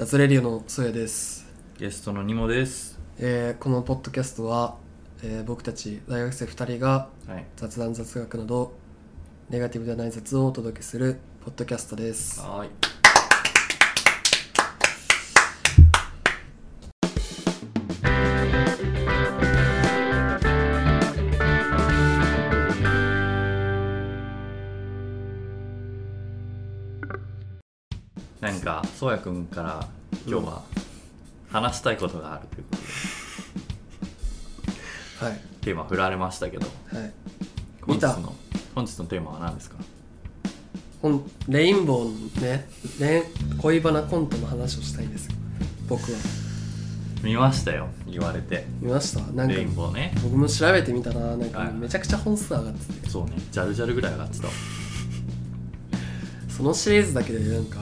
雑レディオのソヤです、ゲストのニモです。えーこのポッドキャストは、えー僕たち大学生2人がはい。雑談雑学などネガティブではない雑をお届けするポッドキャストですはーい。そうやくんから今日は話したいことがあるということで、はい。テーマ振られましたけど、はい。本日見た。の本日のテーマは何ですか？ほんレインボーのね恋恋バナコントの話をしたいんですよ。僕は。見ましたよ、言われて。見ました？なんかレインボーね。僕も調べてみたらなんかはいめちゃくちゃ本数上がってて。そうね、ジャルジャルぐらい上がってた。わ。そのシリーズだけでなんか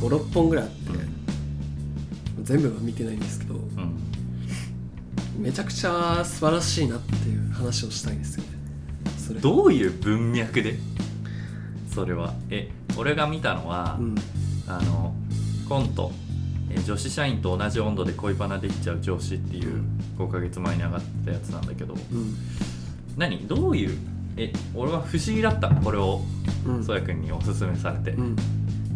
56本ぐらいあって全部は見てないんですけどうん。めちゃくちゃ素晴らしいなっていう話をしたいんですよね。それ。どういう文脈で？それは。え俺が見たのは、うん。あのコント。え女子社員と同じ温度で恋バナできちゃう上司っていう5ヶ月前に上がってたやつなんだけど。うん。何？どういう？え俺は不思議だったこれをうん。そやくんにおすすめされて、うん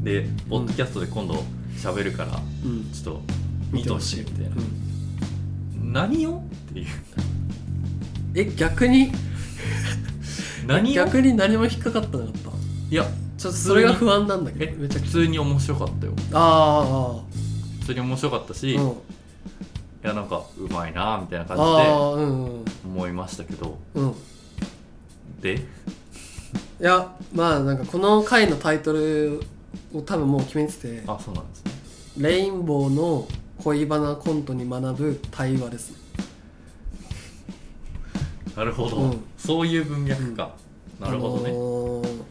でポッドキャストで今度喋るからうん。ちょっと見てほしいみたいな、うん。何をっていう。え逆に？何を？逆に何も引っかかってなかった？いやちょっとそれが不安なんだけえど。めちゃ普通に面白かったよ。ゃあ普通に面白かったし、いあああうん。やなんかうまいなみたいな感あじで思いましたけど。うん。いでやまあなんかこの回のタイトルを多分もう決めててあそうなんですね「レインボーの恋バナコントに学ぶ対話」ですね。なるほど、うん。そういう文脈か、なるほどね、あのー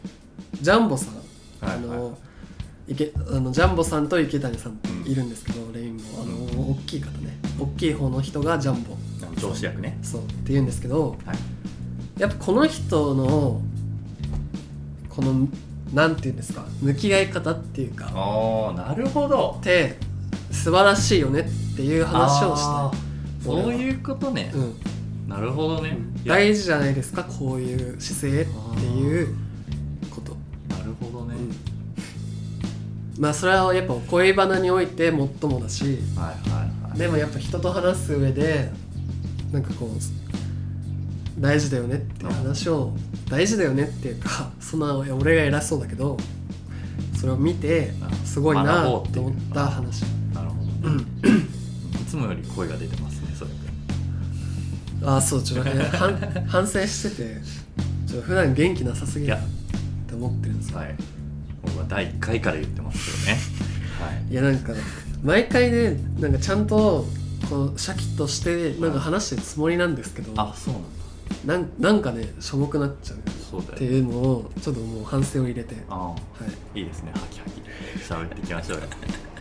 ジャンボさん。はいあのはい池あのジャンボさんと池谷さんっているんですけど、レインボー。あの、大きい方ね。大きい方の人がジャンボ。上司役ね。そう。っていうんですけどはい。やっぱこの人のこのなんていうんですか？向き合い方っていうか。ああなるほど。って素晴らしいよねっていう話をしたそういうことね。い、、うん。なるほどね、大事じゃないですか？こういう姿勢っていうこと、なるほどね、まあそれはやっぱ恋バナにおいて最もだし。はいはいはい。でもやっぱ人と話す上でなんかこう大事だよねっていう話を大事だよねっていうかそんな俺が偉そうだけどそれを見てすごいなと思った話。なるほど、いつもより声が出てますねそれ。ああそうちょっとね反反省しててちょっと普段元気なさすぎるって思ってるんですよ。はい。僕は第1回から言ってますけどね。はい。いやなんか毎回ねなんかちゃんとこうシャキッとしてなんか話してるつもりなんですけどあそうなんだなんなんかねしょぼくなっちゃうそうだよっていうのをちょっともう反省を入れて。ああ。はい。いいですね、ハキハキ。喋っていきましょうよ。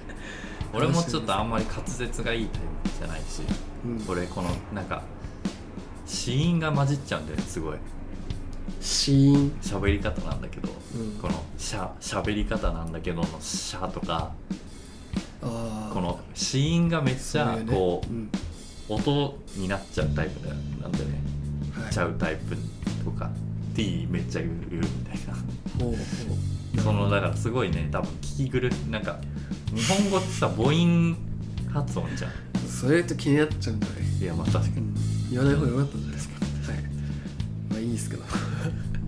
俺もちょっとあんまり滑舌がいいタイプじゃないし、うん。これ、この、なんか、死因が混じっちゃうんだよね、すごい。シーン喋り方なんだけど、うん。この、しゃ、喋り方なんだけどの、しゃとか、この、死因がめっちゃ、こうん。う、音になっちゃうタイプだよなんだよね。はいちゃうタイプとか、T めっちゃ言うみたいな。ほうほそのだからすごいね多分聞き苦なんか日本語ってさ母音発音じゃん。うそれ言うと気になっちゃうんだね、いやまあ確かに。うん、言わない方がよかったんじゃないですか？はいまあいいですけど。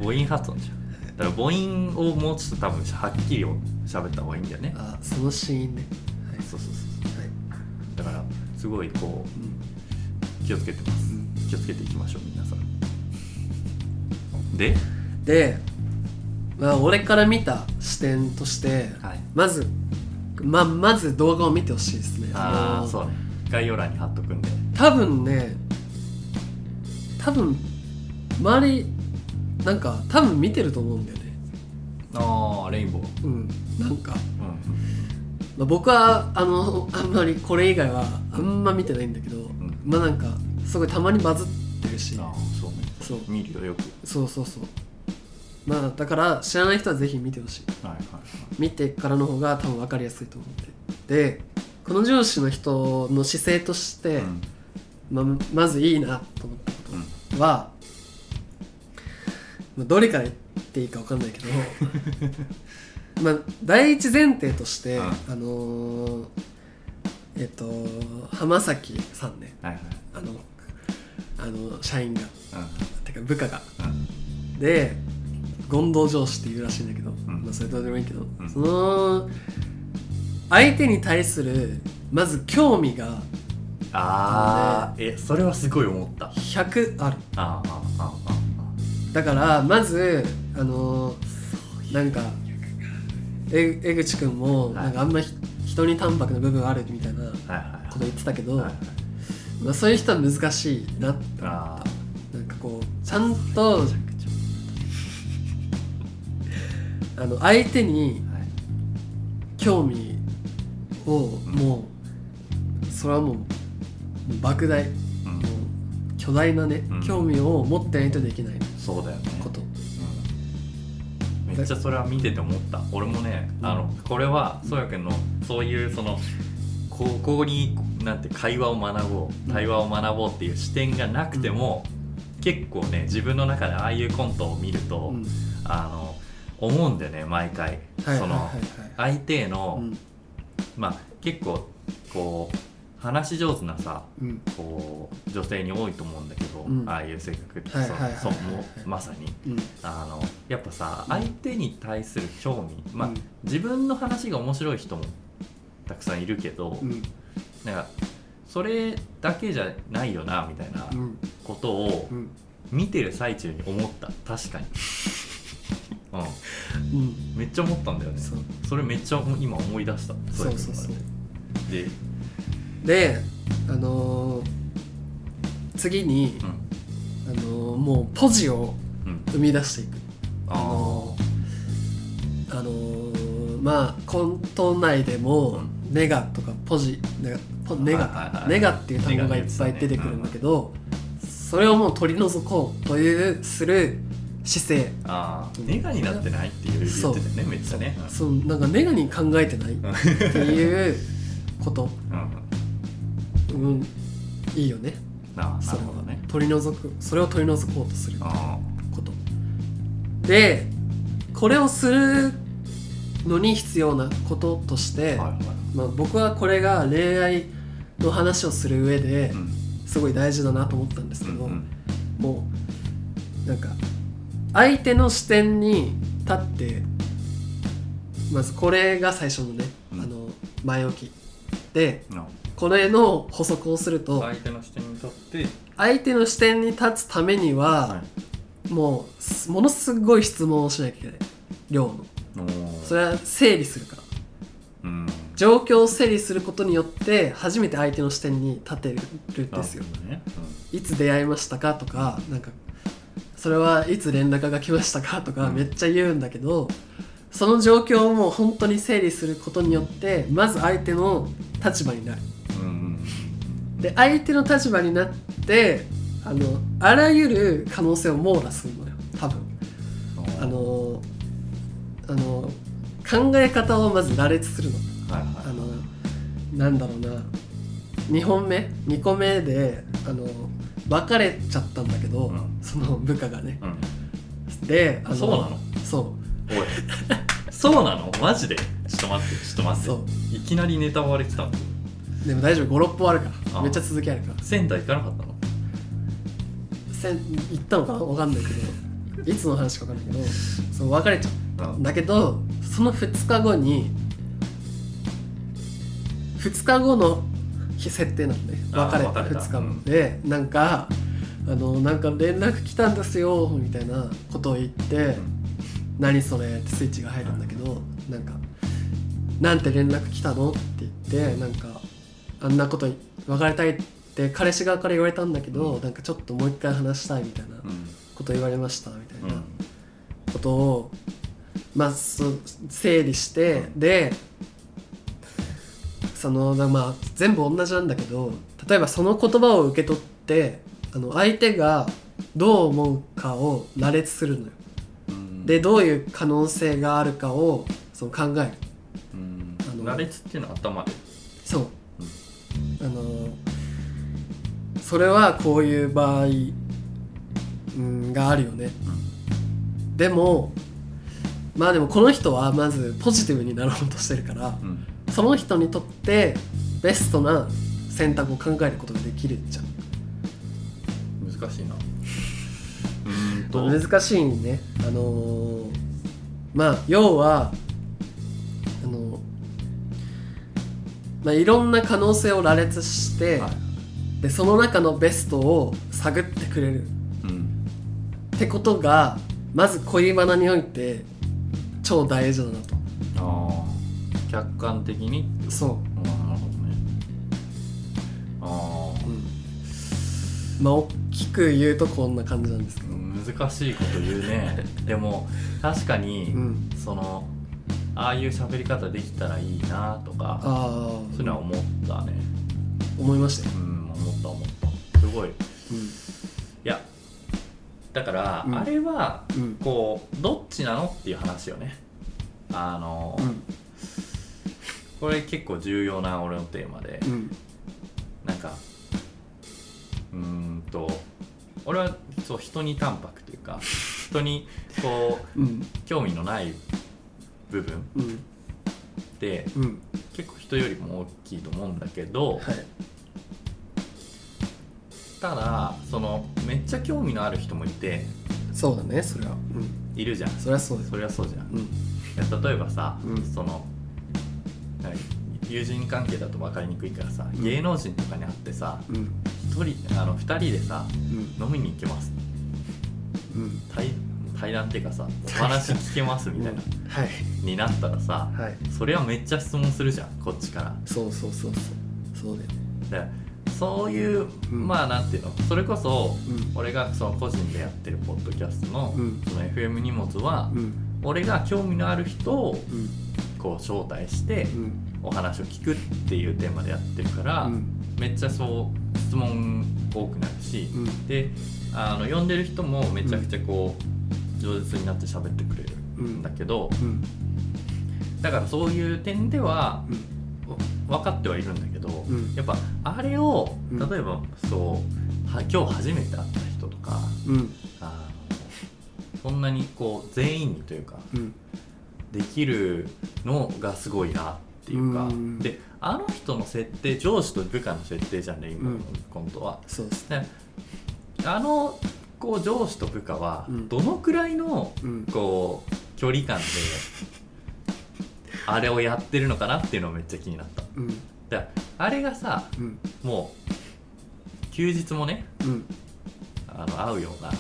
母音発音じゃん。だから母音をもうちょっと多分はっきり喋った方がいいんだよね。あそのシーンね。はい。そうそうそうはい。だからすごいこうん。う気をつけてます。うん。気をつけていきましょう皆さんで？で、まあ、俺から見た視点としてはい。まずままず動画を見てほしいですね。のああそうね。概要欄に貼っとくんで。多分ね多分周りなんか多分見てると思うんだよね。ああレインボー。うんなんか、うん。まあ、僕はあのあんまりこれ以外はあんま見てないんだけど、ん。まあなんかすごいたまにバズってるし。ああそう。見るよよく。そうそうそう。まあだから知らない人はぜひ見てほしい。はいはいはい。見てからの方が多分分かりやすいと思って。でこの上司の人の姿勢として、うん。ままずいいなと思ったことは、まあどれから言っていいか分かんないけど まあ第一前提として、うん。あのーえっと浜崎さんね。はいはい。あのあの社員が。てか部下が。で権藤上司っていうらしいんだけど、ん。まあそれどうでもいいけど、うん。その相手に対するまず興味が。ああえそれはすごい思った。100ある。あーあーあーあだからまずあのーなんかえ江口くんもはい。なんかあんまひ人に淡白な部分あるみたいなこと言ってたけど、そういう人は難しいなって思った。あなんかこうちゃんとあの相手に興味をもうそれはもう莫大。もう巨大なね、うん。興味を持ってないとできない。そうだよね。こと。うん。めっちゃそれは見てて思った。俺もねあのこれはそうやけんのそういうそのここになんて会話を学ぼう対話を学ぼうっていう視点がなくても、結構ね自分の中でああいうコントを見ると、うん。あの思うんだよね毎回、その相手への、うん。まあ結構こう話し上手なさうん。こう女性に多いと思うんだけど、うん。ああいう性格ってそうまさに。うん。あのやっぱさ相手に対する興味、まあうん。自分の話が面白い人もたくさんいるけど、うんなんかそれだけじゃないよなみたいなうん。ことをうん。見てる最中に思った。確かに、う うん。ん、めっちゃ思ったんだよね。それめっちゃ今思い出した。そうそうそう。で、であのー次にうん。あのーもうポジをうん、生み出していく。ああのあのーまあコント内でもうネガとかポジネガポネガはいはいはい。ネガっていう単語がいっぱい出てくるんだけどそれをもう取り除こうというする姿勢。あーネガになってないっていう言ってたよねめっちゃね。そうなんかネガに考えてないうんっていうこと、うんうん。うん、いいよね。ななるほどね。取り除くそれを取り除こうとするあこと。でこれをするのに必要なこととして、ーはいはい。まあ、僕はこれが恋愛の話をする上でうん。すごい大事だなと思ったんですけど、もうなんか相手の視点に立ってまずこれが最初のね、うん。あの前置きでなこれの補足をすると相手の視点に立って相手の視点に立つためには、はい。もうすものすごい質問をしなきゃいけない。量の。それは整理するから。うん状況を整理することによって初めて相手の視点に立てるんですよ。ね。いつ出会いましたかとかなんかそれはいつ連絡が来ましたかとかうん。めっちゃ言うんだけど、その状況をもう本当に整理することによってまず相手の立場になる。うんうん。で相手の立場になってあのあらゆる可能性を網羅するのよ。多分。うんあのあの考え方をまず羅列するのなんだろうな。2本目？2個目であの別れちゃったんだけど、うん。その部下がね。うん。であのそうなの？そおい。そうなの？マジで？ちょっと待ってちょっと待って。そいきなりネタバレ来たの？うでも大丈夫。56本あるから。あめっちゃ続きあるから。仙台行かなかったの？せん行ったのか？な分かんないけど。いつの話か分かんないけど。そう別れちゃった。うん。だけどその2日後に2日後の日設定なんであ別れた別れた2日後で、なんかあのなんか連絡来たんですよみたいなことを言って「何それ?」ってスイッチが入るんだけどなんか「なんて連絡来たの?」って言ってなんかあんなこと別れたいって彼氏側から言われたんだけど、なんかちょっともう一回話したいみたいなうんこと言われましたみたいな。うんことをまあ整理して、でそのだまあ全部同じなんだけど例えばその言葉を受け取ってあの相手がどう思うかを羅列するのよ。うん。でどういう可能性があるかをその考える。うん。あの羅列っていうのは頭で。そう、あのそれはこういう場合、うん、があるよね。でもまあでもこの人はまずポジティブになろうとしてるからうんその人にとってベストな選択を考えることができるじゃ。ん難しいな。うーんと。難しいね。あのーまあ要はあのまあいろんな可能性を羅列して、はい。でその中のベストを探ってくれる。うん。ってことがまず恋バナにおいて超大事だなと客観的に？そう。うんなるほどね。あまあ大きく言うとこんな感じなんですけど。あ難しいこと言うね。でも確かに、うん。そのああいう喋り方できたらいいなとかああそういうのは思ったね。思いましたよ、うん思った思った。すごい。いうん。やだから、うん。あれはうん。こうどっちなのっていう話よね。あの、うんこれ結構重要な俺のテーマで、うん。なんかうーんと俺はそう人に淡白というか 人にこううん。興味のない部分っうん。てうん。結構人よりも大きいと思うんだけどはい。ただそのめっちゃ興味のある人もいてそうだねそれは。うん。いるじゃん。それはそうそれはそうじゃん。例えばさ、うん。その何友人関係だと分かりにくいからさ、うん。芸能人とかに会ってさうん。一人あの2人でさうん。飲みに行けます。うん。対対談っていうかさお話聞けますみたいな、はい。になったらさはい。それはめっちゃ質問するじゃんこっちから。そうそうそうそう。そうだよでそういう、うん。まあなんていうのそれこそうん。俺がその個人でやってるポッドキャストの,、うん。その FM 荷物は、うん。俺が興味のある人をうん。こう招待してうんお話を聞くっていうテーマでやってるから、うん。めっちゃそう質問多くなるし、うん。であの呼んでる人もめちゃくちゃこう饒舌になって喋ってくれるんだけど、うん。だからそういう点ではうん。分かってはいるんだけど、うん。やっぱあれをうん。例えばそうは今日初めて会った人とかうん。あのそんなにこう全員にというかうん。できるのがすごいなっていうか、うん。であの人の設定上司と部下の設定じゃんね今のうん。今度は。そうです。であのこう上司と部下はうん。どのくらいのうん。こう距離感で あれをやってるのかなっていうのがめっちゃ気になった。うん。であれがさうん。もう休日もねうん。あの会うような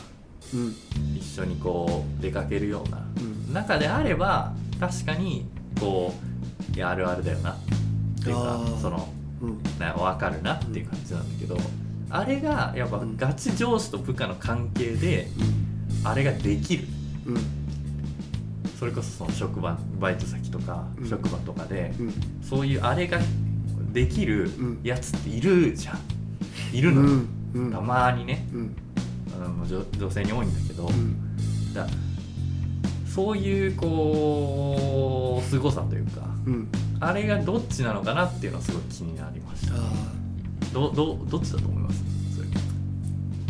うん。一緒にこう出かけるようなうん。中であれば確かにこういやあるあるだよな。っていうかそのうん。な分かるなっていう感じなんだけど、あれがやっぱうん。ガチ上司と部下の関係であれができる。うん。それこそその職場バイト先とかうん。職場とかで、うん。そういうあれができるうん。やつっているじゃん。いるのよ、うん。うん。たまにね。うん。あの女女性に多いんだけど、うん。だそういうこう凄さというかうん。あれがどっちなのかなっていうのはすごい気になりました。あどどどっちだと思います？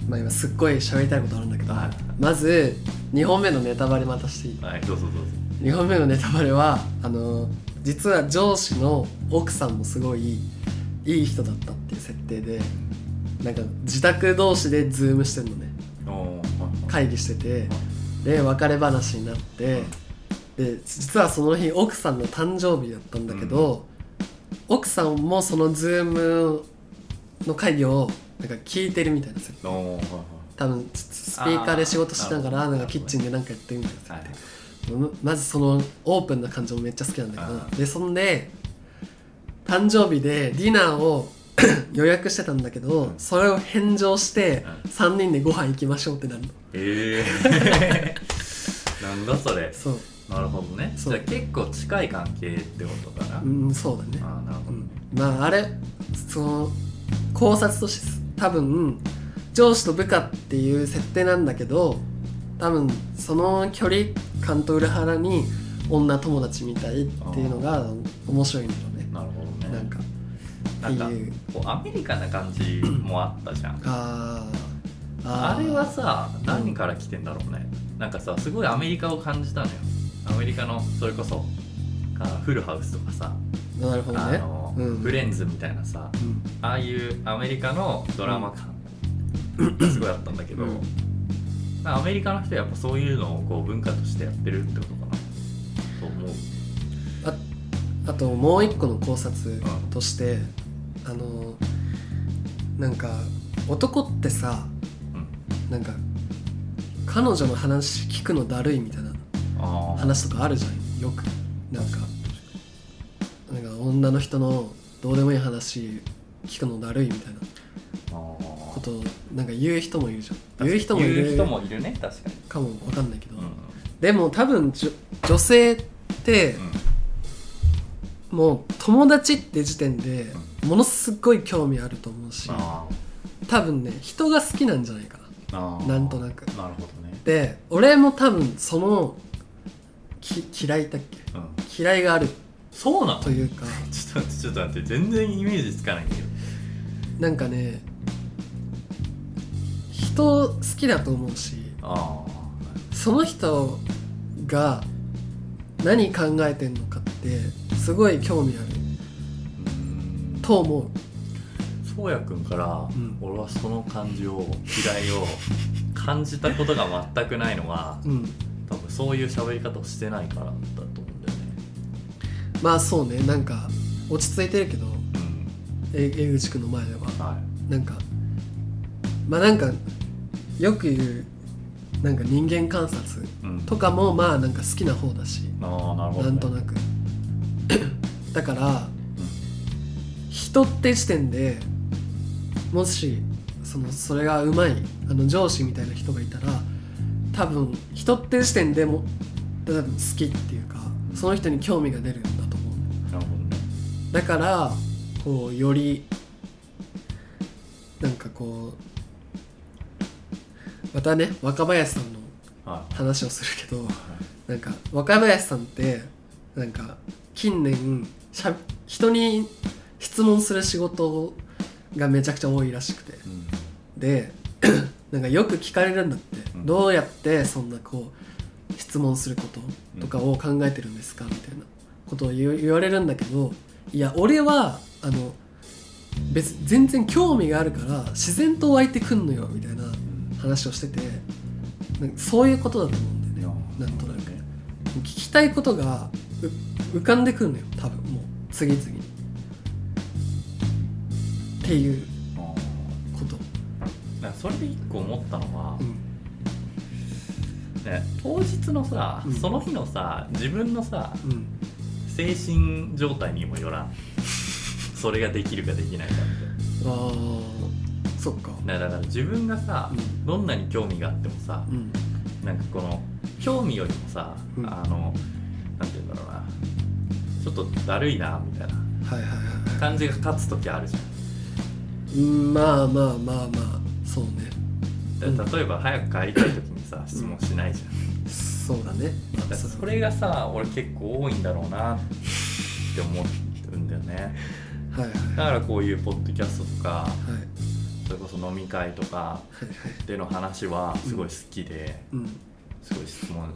まあ今すっごい喋りたいことあるんだけどはい。まず2本目のネタバレまたしていい？はいどうぞどうぞ。2本目のネタバレはあの実は上司の奥さんもすごいいい人だったっていう設定でなんか自宅同士でズームしてるのね。会議しててで別れ話になってで実はその日奥さんの誕生日だったんだけど、奥さんもそのズームの会議をなんか聞いてるみたいな設定おーはいはい。多分スピーカーで仕事しながらなんかキッチンでなんかやってるみたいなはい設定ままずそのオープンな感じもめっちゃ好きなんだけどー。でそんで誕生日でディナーを 予約してたんだけど、うんそれを返上してうん。3人でご飯行きましょうってなるの。ええ なんだそれ。そう。なるほどね。じゃあ結構近い関係ってことかな、うんそうだね。ああなるほど。ね、まああれその考察として多分上司と部下っていう設定なんだけど多分その距離感と裏腹に女友達みたいっていうのが面白いんだよ。ねなんかこうアメリカな感じもあったじゃん。あー。あれはさ何から来てんだろうね。なんかさすごいアメリカを感じたのよ。アメリカのそれこそあフルハウスとかさ、なるほどね。あのうん。フレンズみたいなさうん。ああいうアメリカのドラマ感。が すごいあったんだけど、うん。アメリカの人はやっぱそういうのをこう文化としてやってるってことかな。と思う。あともう一個の考察として、あのなんか男ってさうん。なんか彼女の話聞くのだるいみたいな話とかあるじゃん。よく。なんかなんか女の人のどうでもいい話聞くのだるいみたいなことをなんか言う人もいるじゃん。言う人もいる人もいるね。確かに。かもわかんないけど、うん。でも多分じょ女性ってもう友達って時点でものすごい興味あると思うしあ多分ね人が好きなんじゃないかな。なんとなく。なるほどね。で俺も多分そのき嫌いだっけ？うん。嫌いがある。そうなの？というか。ちょっと待ってちょっと待って。全然イメージつかないんだけど。なんかね人好きだと思うしあその人が何考えてんのかってすごい興味あると思う。そうやくんから、ん。俺はその感じを嫌いを感じたことが全くないのはうん。多分そういう喋り方をしてないからだと思うんだよね。まあそうねなんか落ち着いてるけどうん。え江口君の前では。はなんかまあなんかよく言うなんか人間観察い、うん、とかもまあなんか好きな方だし。ああななんとなく。だから人って時点でもしそのそれがうまいあの上司みたいな人がいたら多分人って時点でも多分好きっていうかその人に興味が出るんだと思う。なるほどね。だからこうよりなんかこうまたね若林さんのは話をするけどなんか若林さんってなんか近年しゃ人に質問する仕事がめちゃくちゃ多いらしくて。で なんかよく聞かれるんだって、うん。どうやってそんなこう質問することとかを考えてるんですかみたいなことを言われるんだけどいや俺はあの別全然興味があるから自然と湧いてくんのよみたいな話をしててなんかそういうことだと思うんだよね。なんとなく。ね聞きたいことがう浮かんでくるのよ多分もう次々にっていうあこと、それで一個思ったのはう、ん。ね、当日のさ、うん。その日のさ自分のさうん、精神状態にもよらん。それができるかできないかって。あーそっか。ねだから自分がさ、うん。どんなに興味があってもさうん。なんかこの興味よりもさ、うん。あのなんて言うんだろうな。ちょっとだるいなみたいな。感じが立つ時あるじゃんまあまあまあまあそうね。例えば早く帰りたい時にさ質問しないじゃん、そうだね。だからそれがさ俺結構多いんだろうなって思うんだよね。はいはい。だからこういうポッドキャストとかはい。それこそ飲み会とかでの話はすごい好きで、うん。すごい質問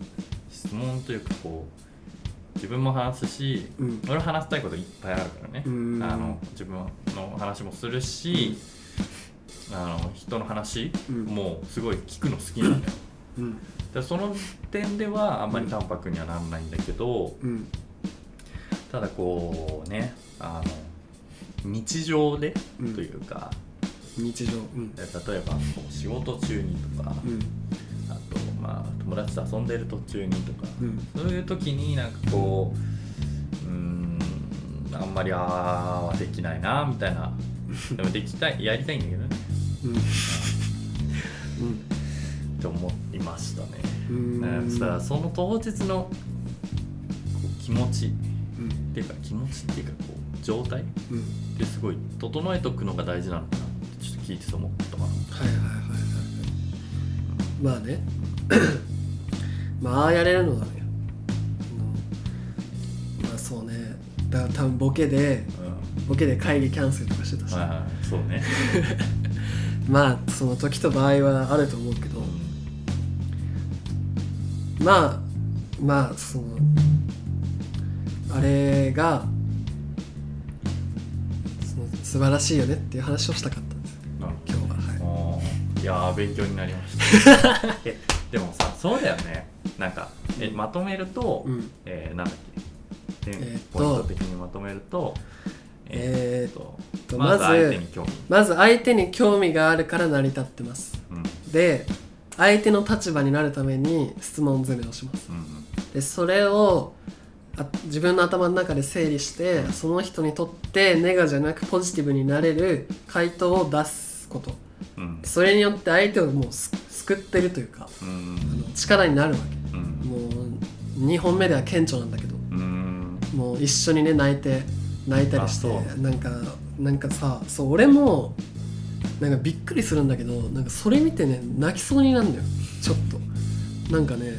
質問というかこう自分も話すしうん。俺話したいこといっぱいあるからね、うん。あの自分の話もするし、あの人の話うん。もすごい聞くの好きなんだよ。うん。でその点ではあんまり淡白にはならないんだけどうん。ただこうねあの日常でうん。というか、日常。例えばこう仕事中にとか、友達と遊んでる途中にとか、うん。そういう時になんかこううーんあんまりああはできないなみたいな。でもできたいやりたいんだけどね。うん。って思いましたね、うん。さその当日のこう気持ち。うん。っていうか気持ちっていうかこう状態っうん。てすごい整えとくのが大事なのかなってちょっと聞いてて思ったかなはいはいはいはい。まあね まあやれるのはね。まあそうね。だから多分ボケでボケで会議キャンセルとかしてたし、そうね、まあその時と場合はあると思うけど、うんまあまあそのあれがその素晴らしいよねっていう話をしたかったんです今日は。はい。いやー勉強になりました。えでもさそうだよねなんかえまとめると、うん。えーなんだっけ？でえーポイント的にまとめるとえーっととまずまず相手に興味、まず相手に興味があるから成り立ってます。うん。で相手の立場になるために質問攻めをします。うんでそれをあ自分の頭の中で整理してその人にとってネガじゃなくポジティブになれる回答を出すことうん。それによって相手をもうす救ってるというかうん。力になるわけ。うん。もう2本目では顕著なんだけど。うん。もう一緒にね泣いて泣いたりしてなんかなんかさそう俺もなんかびっくりするんだけどなんかそれ見てね泣きそうになるんだよ。ちょっと。なんかね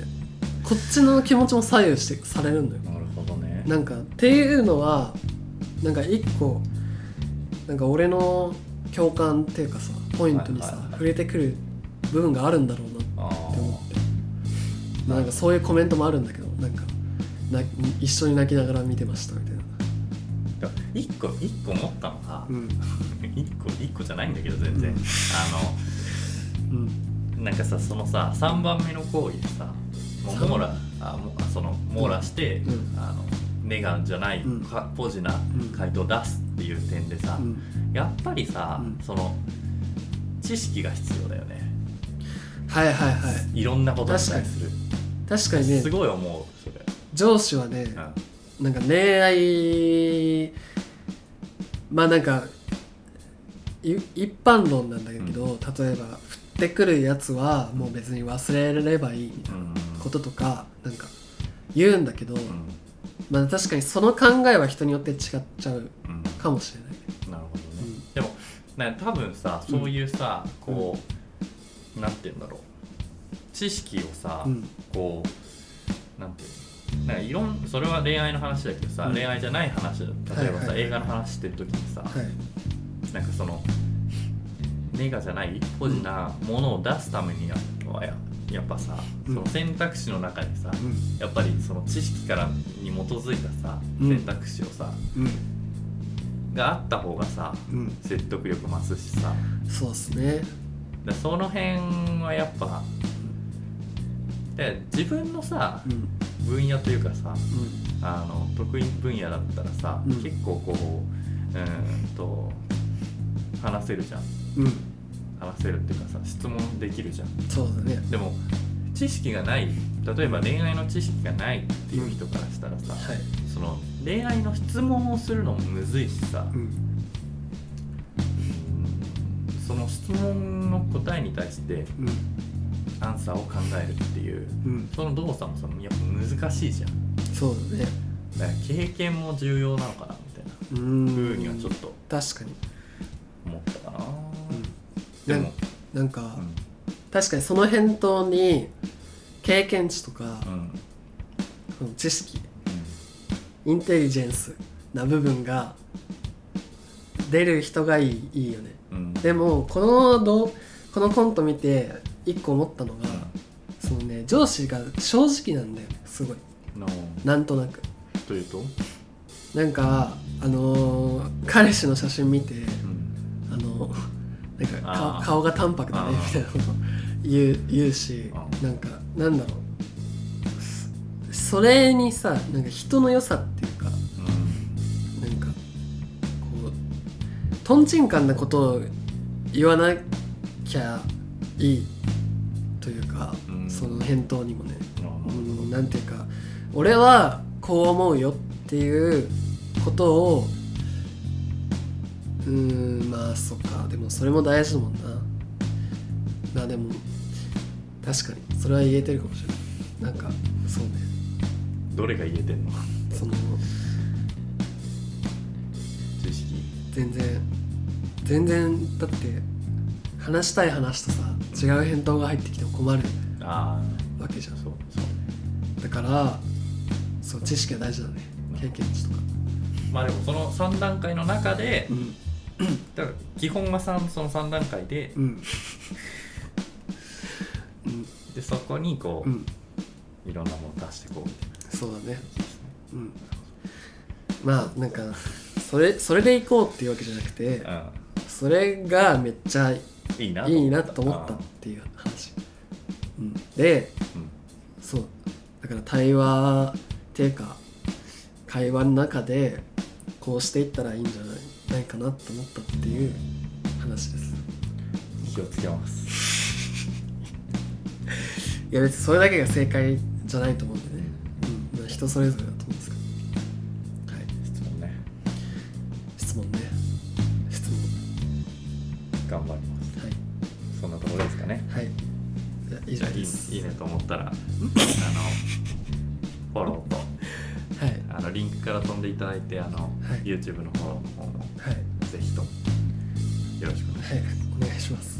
こっちの気持ちも左右してされるんだよ。なるほどね。なんかっていうのはなんか一個なんか俺の共感っていうかさポイントにさ、はいはいはい。触れてくる部分があるんだろうなあって思って。まあなんかそういうコメントもあるんだけどなんかな一緒に泣きながら見てましたみたいな。あ一個一個思ったのが、うん。一個一個じゃないんだけど全然、うん。うん。あのなんかさそのさ3番目の行為でさもう三網羅あもあその網羅して、うん。あのネガじゃない、うん。かポジなうん。回答を出すっていう点でさ、うん。やっぱりさ、うん。その知識が必要だよね。はいはいはい。いろんなことに対する。確かに。ね。すごい思うそれ、上司はねうん。なんか恋愛まあなんかい一般論なんだけど、例えば降ってくるやつはもう別に忘れればいいみたいなこととかなんか言うんだけど、うん。まあ確かにその考えは人によって違っちゃううん。かもしれないな多分さそういうさ、こう、なんて言うんだろう。知識をさ、うん。こうなんていうの。なんかいろんそれは恋愛の話だけどさ、うん。恋愛じゃない話例えばさ、映画の話してる時にさ、はい。なんかそのネガじゃない？ポジなものを出すためにはややっぱさ、うん。その選択肢の中にさ、うん。やっぱりその知識からに基づいたさうん。選択肢をさ、うんがあった方がさうん。説得力増すしさ。そうっすね。だその辺はやっぱで自分のさうん。うん分野というかさあの得意分野だったらさ、うん。結構こううーんと話せるじゃん。うん。話せるっていうかさ質問できるじゃん。そうだね。でも知識がない例えば恋愛の知識がないっていう人からしたらさ、はい。その恋愛の質問をするのもむずいしさ、うん。うんその質問の答えに対してうん。アンサーを考えるっていう。うん。その動作もさやっぱ難しいじゃん。そうだね。だから経験も重要なのかなみたいなふうにはちょっと確かに。思ったかな、うん。でも、なんか、うん。確かにその返答に経験値とか、うん。知識インテリジェンスな部分が出る人がいいいいよね。うん。でもこのどこのコント見て一個思ったのが、そのね上司が正直なんだよねすごい。のなんとなく。というと、なんかあのー彼氏の写真見てうん。あのなんか顔顔が淡白だねみたいなこと言う言うしなんかなんだろうそれにさなんか人の良さっていうかなんかこうとんちんかんなことを言わなきゃいいというか、うん。その返答にもね、うんうん、なんていうか俺はこう思うよっていうことをうーんまあそっかでもそれも大事だもんな。まあでも確かにそれは言えてるかもしれない。なんかそうねどれが言えてんの？その知識全然全然だって話したい話とさ違う返答が入ってきても困るあわけじゃん。あそうそうだからそう知識が大事だね。経験値とか。まあでもその3段階の中でうん。だから基本は3その3段階でうん。うんでそこにこう、うん。いろんなもの出していこうみたいなそうだね。うん。まあなんかそれそれで行こうっていうわけじゃなくてそれがめっちゃいうん、いいないいなと思ったっていう話、うん、でうん。そう。だから対話っていうか会話の中でこうしていったらいいんじゃないかなと思ったっていう話です。気をつけます。いや別にそれだけが正解じゃないと思うんでね、人それぞれだと思うんですけど。はい。質問ね。質問ね。質問。頑張ります。はい。そんなところですかね。はい。以上です。いいねと思ったらあのフォローと はい。あのリンクから飛んでいただいてあの、はい。YouTube のフォローの方もはい。ぜひともよろしくお願いします。はい。お願いします